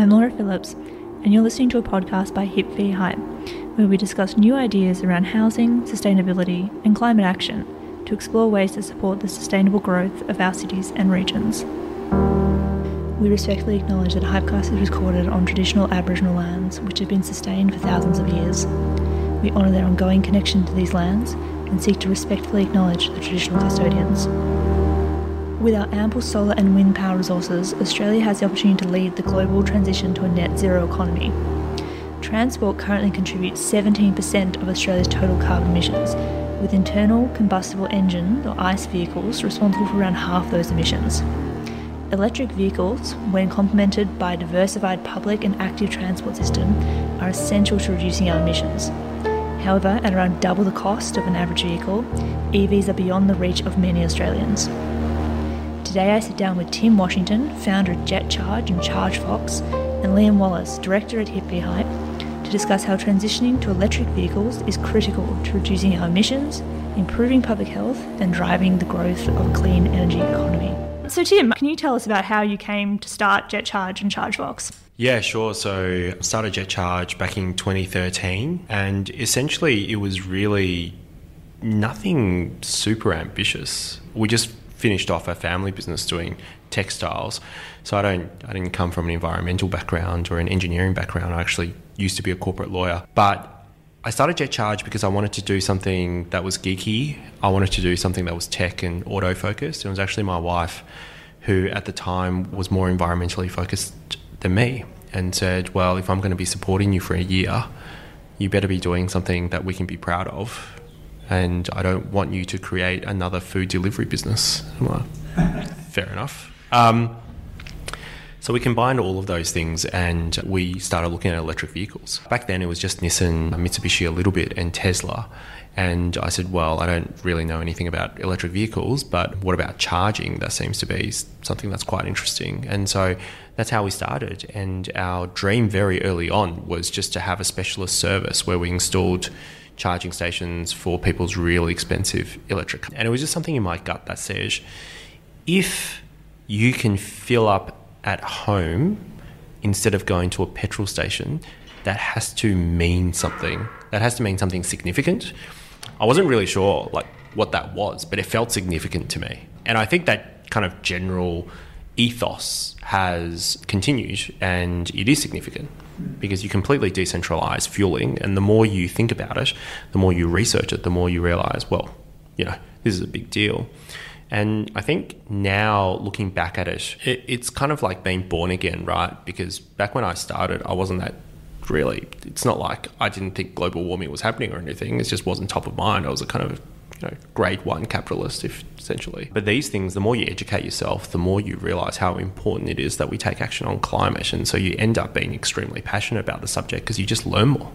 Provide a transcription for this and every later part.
I'm Laura Phillips, and you're listening to a podcast by Hip v Hype, where we discuss new ideas around housing, sustainability, and climate action to explore ways to support the sustainable growth of our cities and regions. We respectfully acknowledge that Hypecast is recorded on traditional Aboriginal lands which have been sustained for thousands of years. We honour their ongoing connection to these lands and seek to respectfully acknowledge the traditional custodians. With our ample solar and wind power resources, Australia has the opportunity to lead the global transition to a net zero economy. Transport currently contributes 17% of Australia's total carbon emissions, with internal combustible engine or ICE vehicles responsible for around half those emissions. Electric vehicles, when complemented by a diversified public and active transport system, are essential to reducing our emissions. However, at around double the cost of an average vehicle, EVs are beyond the reach of many Australians. Today I sit down with Tim Washington, founder of JetCharge and ChargeFox, and Liam Wallace, director at Hip v Hype, to discuss how transitioning to electric vehicles is critical to reducing our emissions, improving public health, and driving the growth of a clean energy economy. So, Tim, can you tell us about how you came to start JetCharge and ChargeFox? Yeah, sure. So I started JetCharge back in 2013, and essentially it was really nothing super ambitious. We just finished off a family business doing textiles. So I don't I didn't come from an environmental background or an engineering background. I actually used to be a corporate lawyer. But I started JetCharge because I wanted to do something that was geeky. I wanted to do something that was tech and auto focused. It was actually my wife who at the time was more environmentally focused than me and said, Well, if I'm going to be supporting you for a year, you better be doing something that we can be proud of and I don't want you to create another food delivery business. Like, fair enough. Um, so we combined all of those things and we started looking at electric vehicles. Back then it was just Nissan, Mitsubishi a little bit, and Tesla. And I said, well, I don't really know anything about electric vehicles, but what about charging? That seems to be something that's quite interesting. And so that's how we started. And our dream very early on was just to have a specialist service where we installed charging stations for people's really expensive electric. And it was just something in my gut that says if you can fill up at home instead of going to a petrol station, that has to mean something. That has to mean something significant. I wasn't really sure like what that was, but it felt significant to me. And I think that kind of general ethos has continued and it is significant because you completely decentralize fueling and the more you think about it the more you research it the more you realize well you know this is a big deal and I think now looking back at it, it, it's kind of like being born again, right? Because back when I started, I wasn't that really. It's not like I didn't think global warming was happening or anything. It just wasn't top of mind. I was a kind of you know, grade one capitalist, if essentially. But these things, the more you educate yourself, the more you realize how important it is that we take action on climate. And so you end up being extremely passionate about the subject because you just learn more.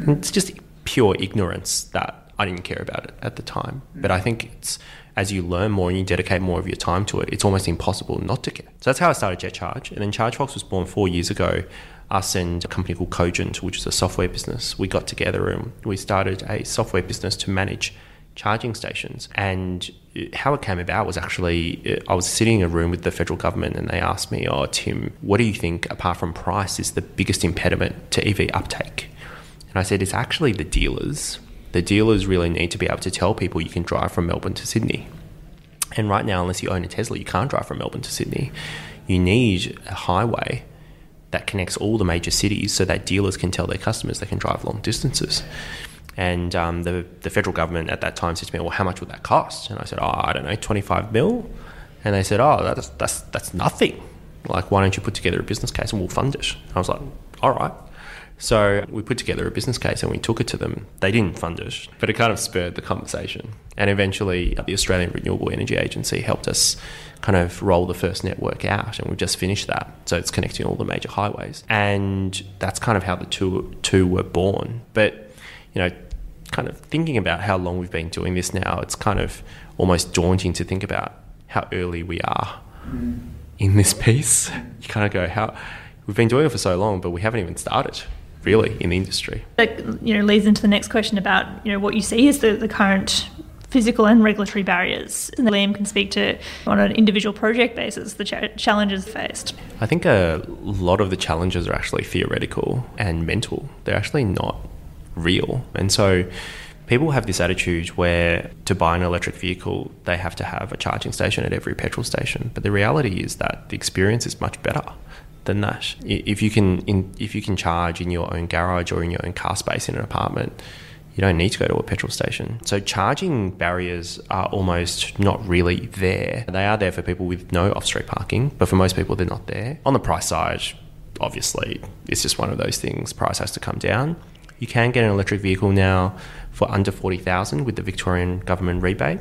It's just pure ignorance that I didn't care about it at the time. But I think it's as you learn more and you dedicate more of your time to it, it's almost impossible not to care. So that's how I started JetCharge. And then ChargeFox was born four years ago. Us and a company called Cogent, which is a software business, we got together and we started a software business to manage charging stations. And how it came about was actually uh, I was sitting in a room with the federal government and they asked me, Oh, Tim, what do you think, apart from price, is the biggest impediment to EV uptake? And I said, It's actually the dealers. The dealers really need to be able to tell people you can drive from Melbourne to Sydney. And right now, unless you own a Tesla, you can't drive from Melbourne to Sydney. You need a highway that connects all the major cities so that dealers can tell their customers they can drive long distances. And um, the, the federal government at that time said to me, well, how much would that cost? And I said, oh, I don't know, 25 mil? And they said, oh, that's, that's, that's nothing. Like, why don't you put together a business case and we'll fund it? I was like, all right. So we put together a business case and we took it to them. They didn't fund it, but it kind of spurred the conversation. And eventually, the Australian Renewable Energy Agency helped us kind of roll the first network out, and we've just finished that. So it's connecting all the major highways, and that's kind of how the two two were born. But you know, kind of thinking about how long we've been doing this now, it's kind of almost daunting to think about how early we are mm. in this piece. You kind of go, how we've been doing it for so long, but we haven't even started really in the industry. That you know leads into the next question about you know what you see as the, the current physical and regulatory barriers. And Liam can speak to, on an individual project basis, the ch- challenges faced. I think a lot of the challenges are actually theoretical and mental. They're actually not real. And so people have this attitude where to buy an electric vehicle, they have to have a charging station at every petrol station. But the reality is that the experience is much better than that. If you can, in, if you can charge in your own garage or in your own car space in an apartment, you don't need to go to a petrol station. So charging barriers are almost not really there. They are there for people with no off-street parking, but for most people they're not there. On the price side, obviously, it's just one of those things. Price has to come down. You can get an electric vehicle now for under 40,000 with the Victorian government rebate.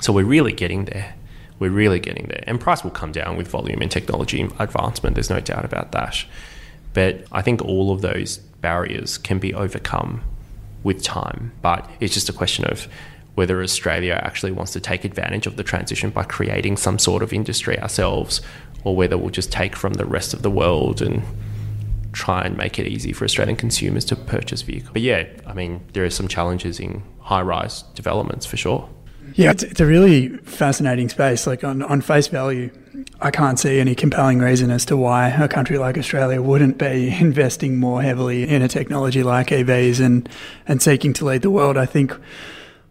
So we're really getting there. We're really getting there. And price will come down with volume and technology advancement, there's no doubt about that. But I think all of those barriers can be overcome with time. But it's just a question of whether Australia actually wants to take advantage of the transition by creating some sort of industry ourselves, or whether we'll just take from the rest of the world and try and make it easy for Australian consumers to purchase vehicles. But yeah, I mean, there are some challenges in high rise developments for sure. Yeah, it's, it's, a really fascinating space. Like on, on face value, I can't see any compelling reason as to why a country like Australia wouldn't be investing more heavily in a technology like EVs and, and seeking to lead the world. I think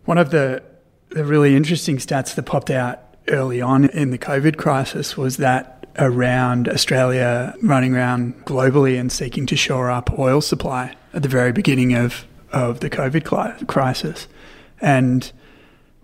one of the, the really interesting stats that popped out early on in the COVID crisis was that around Australia running around globally and seeking to shore up oil supply at the very beginning of, of the COVID crisis. And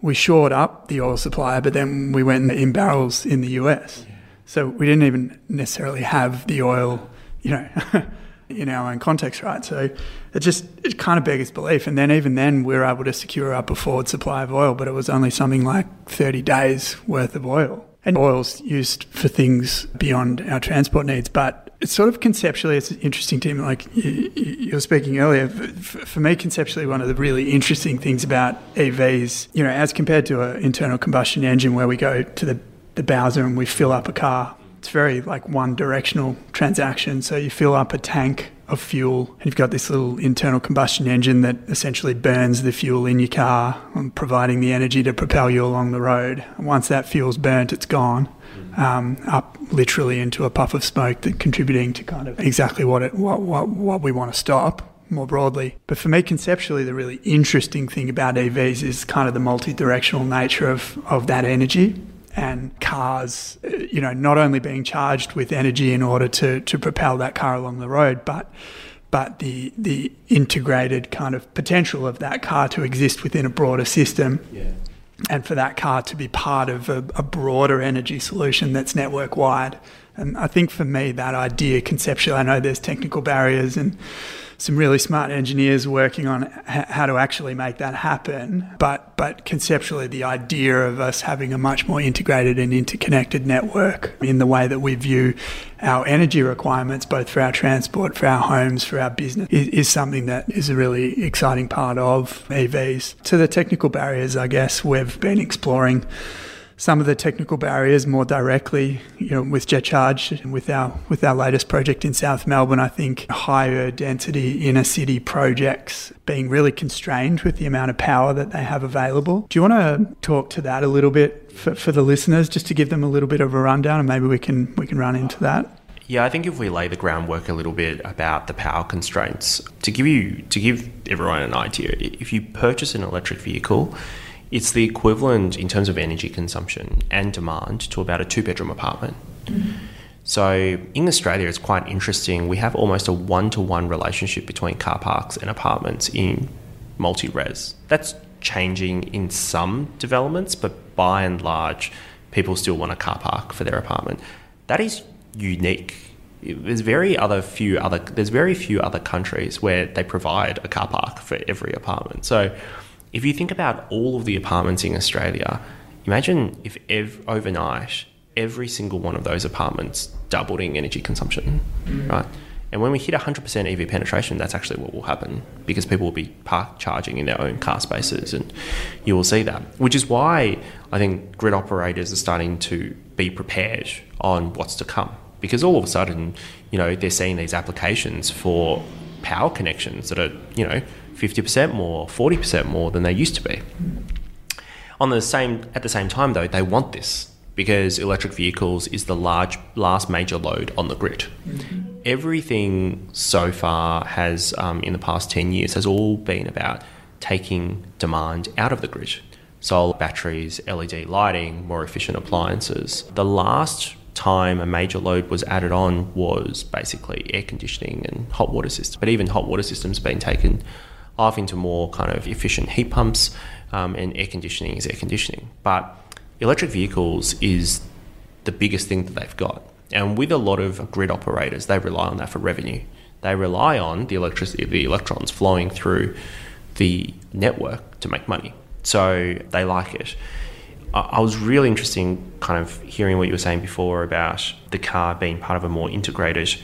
we shored up the oil supply, but then we went in barrels in the US. Yeah. So we didn't even necessarily have the oil, you know, in our own context, right? So it just it kind of beggars belief. And then even then, we were able to secure up a forward supply of oil, but it was only something like 30 days worth of oil and oil's used for things beyond our transport needs. But it's sort of conceptually, it's interesting to me. Like you, you were speaking earlier, for me, conceptually, one of the really interesting things about EVs, you know, as compared to an internal combustion engine where we go to the, the Bowser and we fill up a car, it's very like one directional transaction. So you fill up a tank of fuel. And you've got this little internal combustion engine that essentially burns the fuel in your car, providing the energy to propel you along the road. And once that fuel's burnt, it's gone. Um, up literally into a puff of smoke that contributing to kind of exactly what it what what, what we want to stop more broadly. But for me, conceptually, the really interesting thing about EVs is kind of the multi-directional nature of, of that energy and cars, you know, not only being charged with energy in order to, to propel that car along the road, but but the the integrated kind of potential of that car to exist within a broader system. Yeah. And for that car to be part of a, a broader energy solution that's network wide. And I think for me, that idea conceptually, I know there's technical barriers and some really smart engineers working on h- how to actually make that happen. But but conceptually, the idea of us having a much more integrated and interconnected network in the way that we view our energy requirements, both for our transport, for our homes, for our business, is, is something that is a really exciting part of EVs. To the technical barriers, I guess we've been exploring some of the technical barriers more directly, you know, with JetCharge and with our with our latest project in South Melbourne, I think higher density inner city projects being really constrained with the amount of power that they have available. Do you want to talk to that a little bit for, for the listeners, just to give them a little bit of a rundown, and maybe we can we can run into that. Yeah, I think if we lay the groundwork a little bit about the power constraints, to give you to give everyone an idea, if you purchase an electric vehicle it's the equivalent in terms of energy consumption and demand to about a two bedroom apartment. Mm-hmm. So in Australia, it's quite interesting. We have almost a one to one relationship between car parks and apartments in multi res. That's changing in some developments, but by and large, people still want a car park for their apartment. That is unique. There's very other few other there's very few other countries where they provide a car park for every apartment. So if you think about all of the apartments in Australia, imagine if ev- overnight every single one of those apartments doubled in energy consumption, mm. right? And when we hit 100% EV penetration, that's actually what will happen because people will be park charging in their own car spaces, and you will see that. Which is why I think grid operators are starting to be prepared on what's to come because all of a sudden, you know, they're seeing these applications for power connections that are, you know, 50% more, 40% more than they used to be. On the same at the same time though, they want this because electric vehicles is the large last major load on the grid. Mm-hmm. Everything so far has um, in the past ten years has all been about taking demand out of the grid. Solar batteries, LED lighting, more efficient appliances. The last time a major load was added on was basically air conditioning and hot water systems. But even hot water systems being taken off into more kind of efficient heat pumps, um, and air conditioning is air conditioning. But electric vehicles is the biggest thing that they've got. And with a lot of grid operators, they rely on that for revenue. They rely on the electricity, the electrons flowing through the network to make money. So they like it. I was really interested kind of hearing what you were saying before about the car being part of a more integrated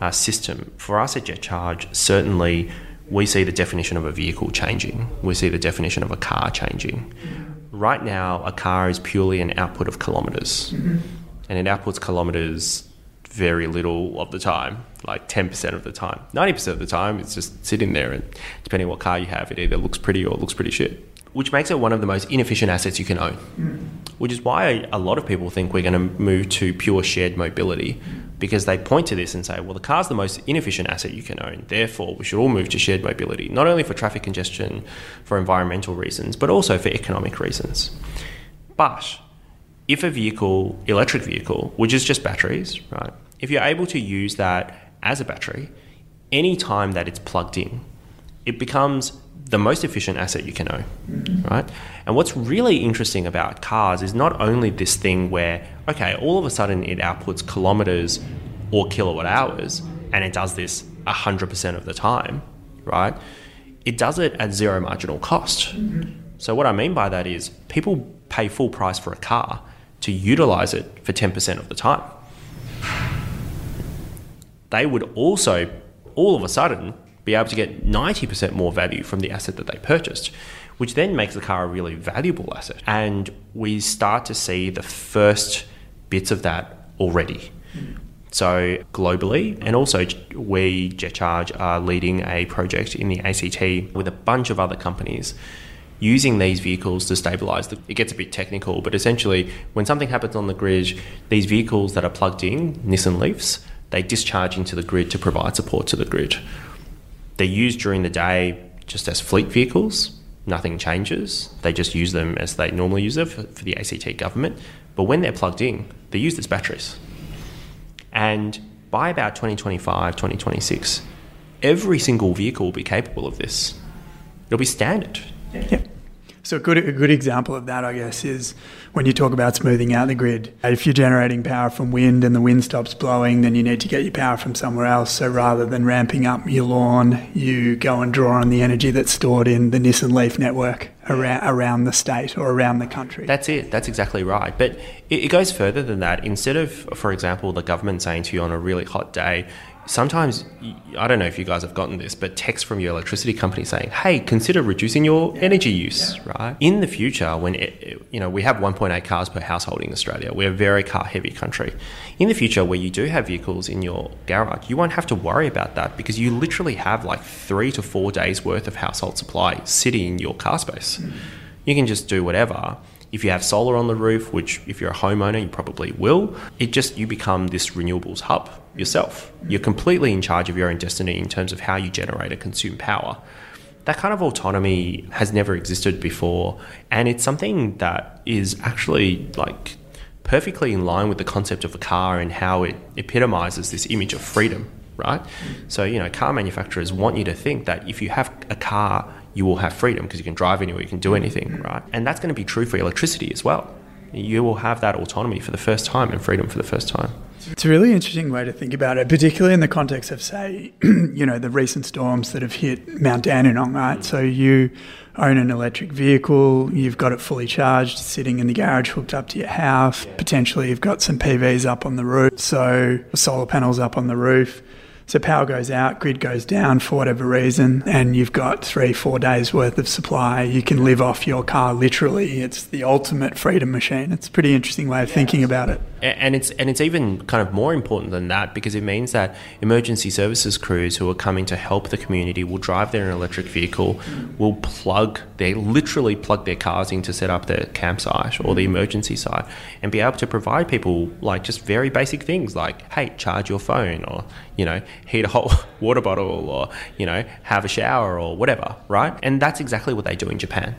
uh, system. For us at JetCharge, certainly we see the definition of a vehicle changing. We see the definition of a car changing. Right now, a car is purely an output of kilometres, mm-hmm. and it outputs kilometres very little of the time, like 10% of the time. 90% of the time, it's just sitting there, and depending on what car you have, it either looks pretty or it looks pretty shit which makes it one of the most inefficient assets you can own. Mm. Which is why a lot of people think we're going to move to pure shared mobility because they point to this and say, well, the car's the most inefficient asset you can own. Therefore, we should all move to shared mobility, not only for traffic congestion, for environmental reasons, but also for economic reasons. But if a vehicle, electric vehicle, which is just batteries, right? If you're able to use that as a battery, any time that it's plugged in, it becomes the most efficient asset you can own, mm-hmm. right? And what's really interesting about cars is not only this thing where, okay, all of a sudden it outputs kilometers or kilowatt hours, and it does this 100% of the time, right? It does it at zero marginal cost. Mm-hmm. So, what I mean by that is people pay full price for a car to utilize it for 10% of the time. They would also, all of a sudden, be able to get 90% more value from the asset that they purchased, which then makes the car a really valuable asset. And we start to see the first bits of that already. Mm. So, globally, and also we, JetCharge, are leading a project in the ACT with a bunch of other companies using these vehicles to stabilize. The, it gets a bit technical, but essentially, when something happens on the grid, these vehicles that are plugged in, Nissan Leafs, they discharge into the grid to provide support to the grid. They're used during the day just as fleet vehicles. Nothing changes. They just use them as they normally use them for, for the ACT government. But when they're plugged in, they're used as batteries. And by about 2025, 2026, every single vehicle will be capable of this. It'll be standard. Yeah. So a good, a good example of that, I guess, is when you talk about smoothing out the grid. If you're generating power from wind and the wind stops blowing, then you need to get your power from somewhere else. So rather than ramping up your lawn, you go and draw on the energy that's stored in the Nissan Leaf network around, around the state or around the country. That's it. That's exactly right. But it, it goes further than that. Instead of, for example, the government saying to you on a really hot day, sometimes I don't know if you guys have gotten this, but text from your electricity company saying, "Hey, consider reducing your energy use." Yeah. Right in the future, when it, you know we have 1.8 cars per household in Australia, we're a very car heavy country. In the future, where you do have vehicles in your garage, you won't have to worry about that because you literally have like three to four days worth of household supply sitting in your car space. Mm. You can just do whatever if you have solar on the roof, which if you're a homeowner, you probably will, it just you become this renewables hub yourself. You're completely in charge of your own destiny in terms of how you generate and consume power. That kind of autonomy has never existed before, and it's something that is actually like perfectly in line with the concept of a car and how it epitomizes this image of freedom, right? So, you know, car manufacturers want you to think that if you have a car you will have freedom because you can drive anywhere, you can do anything, right? And that's going to be true for electricity as well. You will have that autonomy for the first time and freedom for the first time. It's a really interesting way to think about it, particularly in the context of, say, you know, the recent storms that have hit Mount Dandenong, right? So you own an electric vehicle, you've got it fully charged, sitting in the garage, hooked up to your house. Potentially, you've got some PVs up on the roof, so solar panels up on the roof So power goes out, grid goes down for whatever reason, and you've got three, four days worth of supply. You can live off your car literally. It's the ultimate freedom machine. It's a pretty interesting way of thinking about it. And it's and it's even kind of more important than that because it means that emergency services crews who are coming to help the community will drive their electric vehicle, will plug they literally plug their cars in to set up the campsite or the emergency site, and be able to provide people like just very basic things like hey charge your phone or you know heat a hot water bottle or you know have a shower or whatever right and that's exactly what they do in Japan.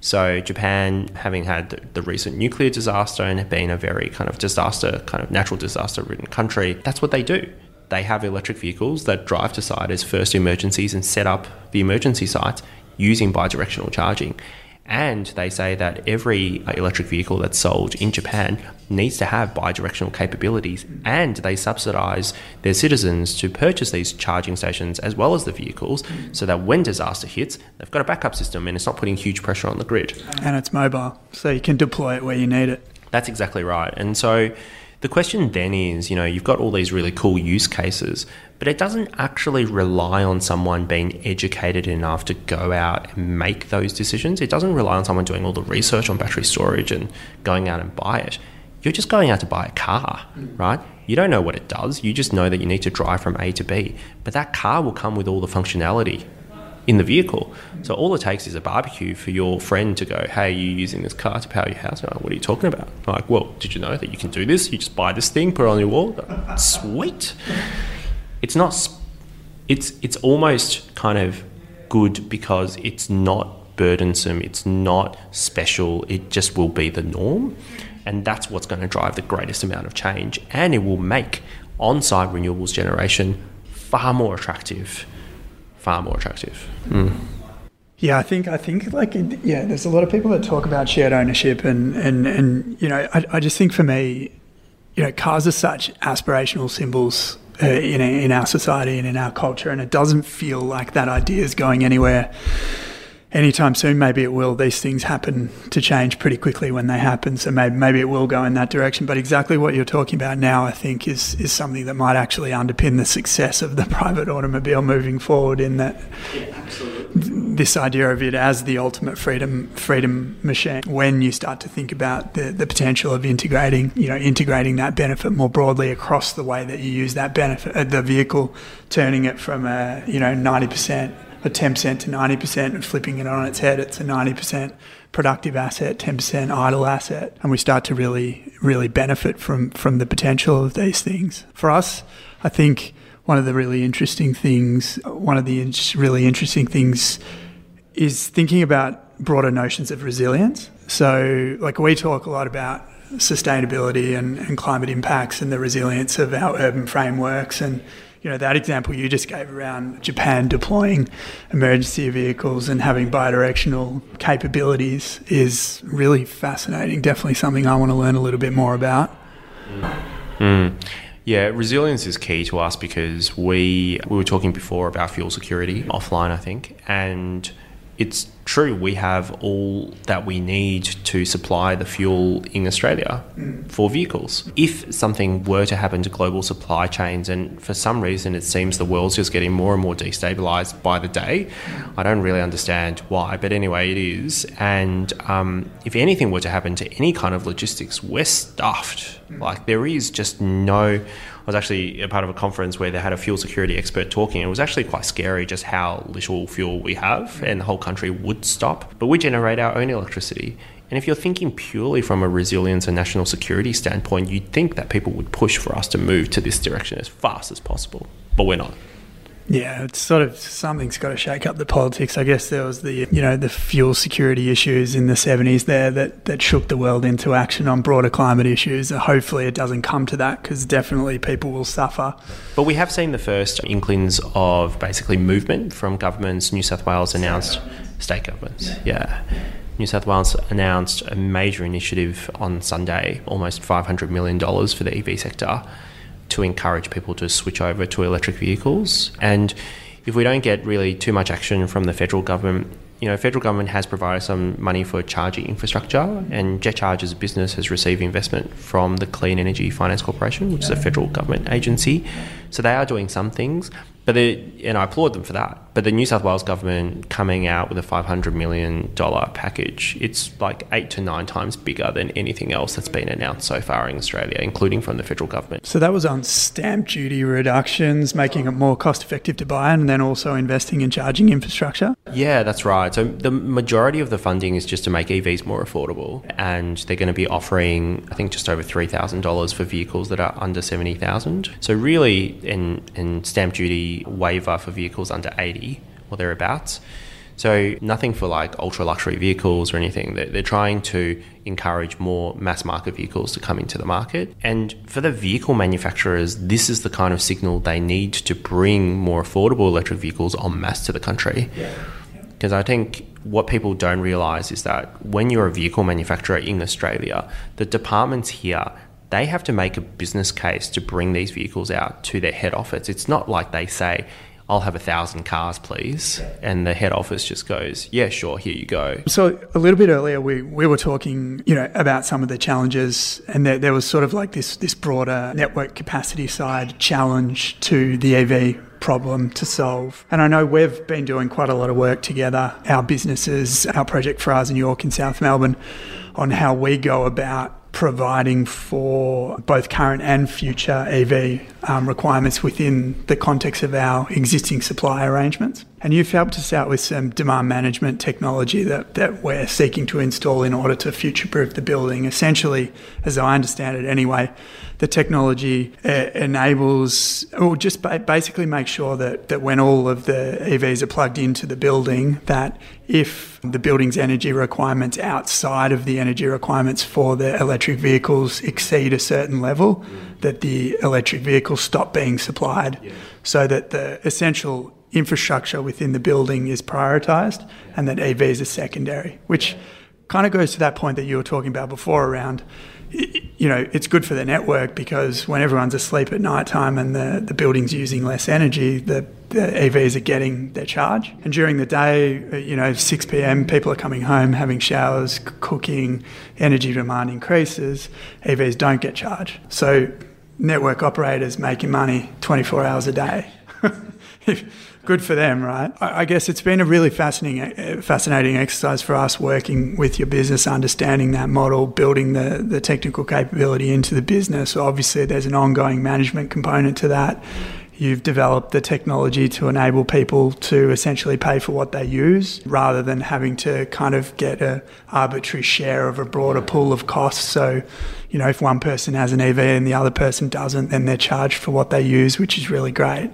So Japan, having had the, recent nuclear disaster and being a very kind of disaster, kind of natural disaster-ridden country, that's what they do. They have electric vehicles that drive to site as first emergencies and set up the emergency sites using bidirectional charging. And they say that every electric vehicle that's sold in Japan needs to have bidirectional capabilities, and they subsidize their citizens to purchase these charging stations as well as the vehicles so that when disaster hits, they've got a backup system and it's not putting huge pressure on the grid. And it's mobile, so you can deploy it where you need it. That's exactly right. And so the question then is you know, you've got all these really cool use cases, but it doesn't actually rely on someone being educated enough to go out and make those decisions. It doesn't rely on someone doing all the research on battery storage and going out and buy it. You're just going out to buy a car, mm. right? You don't know what it does. You just know that you need to drive from A to B. But that car will come with all the functionality in the vehicle. So all it takes is a barbecue for your friend to go, hey, you using this car to power your house? Like, what are you talking about? I'm like, well, did you know that you can do this? You just buy this thing, put it on your wall. Sweet it's not it's it's almost kind of good because it's not burdensome it's not special it just will be the norm and that's what's going to drive the greatest amount of change and it will make on-site renewables generation far more attractive far more attractive mm. Yeah, I think I think like yeah, there's a lot of people that talk about shared ownership and and and you know I, I just think for me, you know, cars are such aspirational symbols uh, in, in our society and in our culture, and it doesn't feel like that idea is going anywhere anytime soon. Maybe it will. These things happen to change pretty quickly when they happen, so maybe maybe it will go in that direction. But exactly what you're talking about now, I think, is is something that might actually underpin the success of the private automobile moving forward. In that, yeah, this idea of it as the ultimate freedom freedom machine. When you start to think about the, the potential of integrating, you know, integrating that benefit more broadly across the way that you use that benefit, uh, the vehicle, turning it from a you know ninety percent a 10% to 90% and flipping it on its head, it's a 90% productive asset, 10% idle asset. And we start to really, really benefit from, from the potential of these things. For us, I think one of the really interesting things, one of the really interesting things is thinking about broader notions of resilience. So, like, we talk a lot about sustainability and, and climate impacts and the resilience of our urban frameworks and you know that example you just gave around Japan deploying emergency vehicles and having bidirectional capabilities is really fascinating. Definitely something I want to learn a little bit more about. Mm. Yeah, resilience is key to us because we we were talking before about fuel security offline, I think, and it's true we have all that we need to supply the fuel in Australia for vehicles. If something were to happen to global supply chains, and for some reason it seems the world's just getting more and more destabilized by the day, I don't really understand why, but anyway, it is. And um, if anything were to happen to any kind of logistics, we're stuffed. Mm. Like there is just no I was actually a part of a conference where they had a fuel security expert talking. It was actually quite scary just how little fuel we have, and the whole country would stop. But we generate our own electricity. And if you're thinking purely from a resilience and national security standpoint, you'd think that people would push for us to move to this direction as fast as possible. But we're not. Yeah, it's sort of something's got to shake up the politics. I guess there was the you know the fuel security issues in the seventies there that that shook the world into action on broader climate issues. Hopefully, it doesn't come to that because definitely people will suffer. But we have seen the first inklings of basically movement from governments. New South Wales announced state governments. Yeah. New South Wales announced a major initiative on Sunday, almost $500 million for the EV sector to encourage people to switch over to electric vehicles. And if we don't get really too much action from the federal government, you know, federal government has provided some money for charging infrastructure, and Jet Charge's business has received investment from the Clean Energy Finance Corporation, which is a federal government agency. So they are doing some things, but they, and I applaud them for that. But the New South Wales government coming out with a $500 million package, it's like eight to nine times bigger than anything else that's been announced so far in Australia, including from the federal government. So that was on stamp duty reductions, making it more cost effective to buy, and then also investing in charging infrastructure? Yeah, that's right. So the majority of the funding is just to make EVs more affordable, and they're going to be offering, I think, just over $3,000 for vehicles that are under 70,000. So really, in, in stamp duty waiver for vehicles under 80 or thereabouts. So nothing for like ultra luxury vehicles or anything. They're, they're, trying to encourage more mass market vehicles to come into the market. And for the vehicle manufacturers, this is the kind of signal they need to bring more affordable electric vehicles en masse to the country. Because yeah. I think what people don't realise is that when you're a vehicle manufacturer in Australia, the departments here they have to make a business case to bring these vehicles out to their head office. It's not like they say, I'll have a thousand cars, please. And the head office just goes, yeah, sure, here you go. So a little bit earlier, we, we were talking, you know, about some of the challenges and there, there was sort of like this, this broader network capacity side challenge to the EV problem to solve. And I know we've been doing quite a lot of work together, our businesses, our project for New York in South Melbourne, on how we go about providing for both current and future EV um, requirements within the context of our existing supply arrangements. And you've helped us out with some demand management technology that, that we're seeking to install in order to future proof the building. Essentially, as I understand it anyway, the technology uh, enables, or just basically make sure that, that when all of the EVs are plugged into the building, that if the building's energy requirements outside of the energy requirements for the electric vehicles exceed a certain level, that the electric vehicles stop being supplied. Yeah. so that the essential infrastructure within the building is prioritized and that EVs are secondary, which kind of goes to that point that you were talking about before around you know, it's good for the network because when everyone's asleep at night time and the, the building's using less energy, the, the EVs are getting their charge. And during the day, uh, you know, 6 p.m., people are coming home, having showers, cooking, energy demand increases, EVs don't get charged. So network operators making money 24 hours a day. good for them, right? I guess it's been a really fascinating, uh, fascinating exercise for us working with your business, understanding that model, building the, the technical capability into the business. So obviously, there's an ongoing management component to that. You've developed the technology to enable people to essentially pay for what they use rather than having to kind of get an arbitrary share of a broader pool of costs. So, you know, if one person has an EV and the other person doesn't, then they're charged for what they use, which is really great.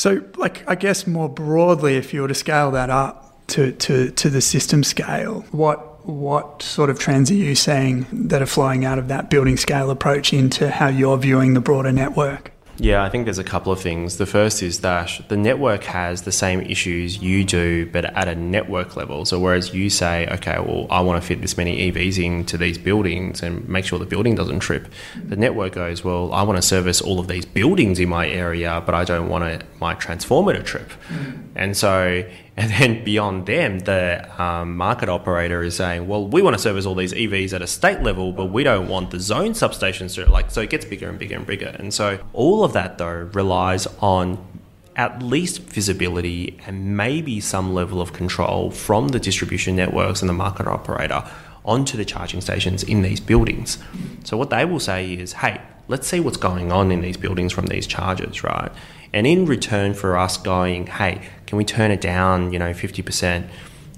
So, like, I guess more broadly, if you were to scale that up to, to, to the system scale, what what sort of trends are you seeing that are flowing out of that building scale approach into how you're viewing the broader network? Yeah, I think there's a couple of things. The first is that the network has the same issues you do, but at a network level. So, whereas you say, okay, well, I want to fit this many EVs into these buildings and make sure the building doesn't trip, the network goes, well, I want to service all of these buildings in my area, but I don't want my transformer to trip. Mm. And so and then beyond them, the um, market operator is saying, well, we want to service all these EVs at a state level, but we don't want the zone substations to, like, so it gets bigger and bigger and bigger. And so all of that, though, relies on at least visibility and maybe some level of control from the distribution networks and the market operator onto the charging stations in these buildings. So what they will say is, hey, let's see what's going on in these buildings from these chargers, right? And in return for us going, hey, can we turn it down, you know, 50%,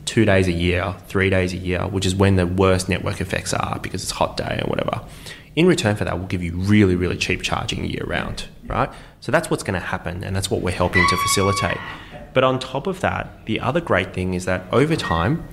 two days a year, three days a year, which is when the worst network effects are because it's hot day or whatever. In return for that, we'll give you really, really cheap charging year round, right? So that's what's going to happen, and that's what we're helping to facilitate. But on top of that, the other great thing is that over time,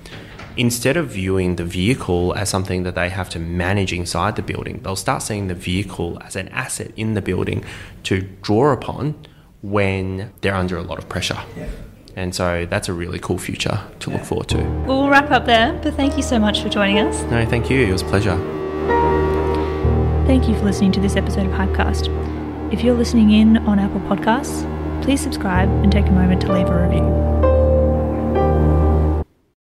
instead of viewing the vehicle as something that they have to manage inside the building, they'll start seeing the vehicle as an asset in the building to draw upon when they're under a lot of pressure. Yeah. And so that's a really cool future to look forward to. Well, we'll wrap up there, but thank you so much for joining us. No, thank you. It was a pleasure. Thank you for listening to this episode of Hypecast. If you're listening in on Apple Podcasts, please subscribe and take a moment to leave a review.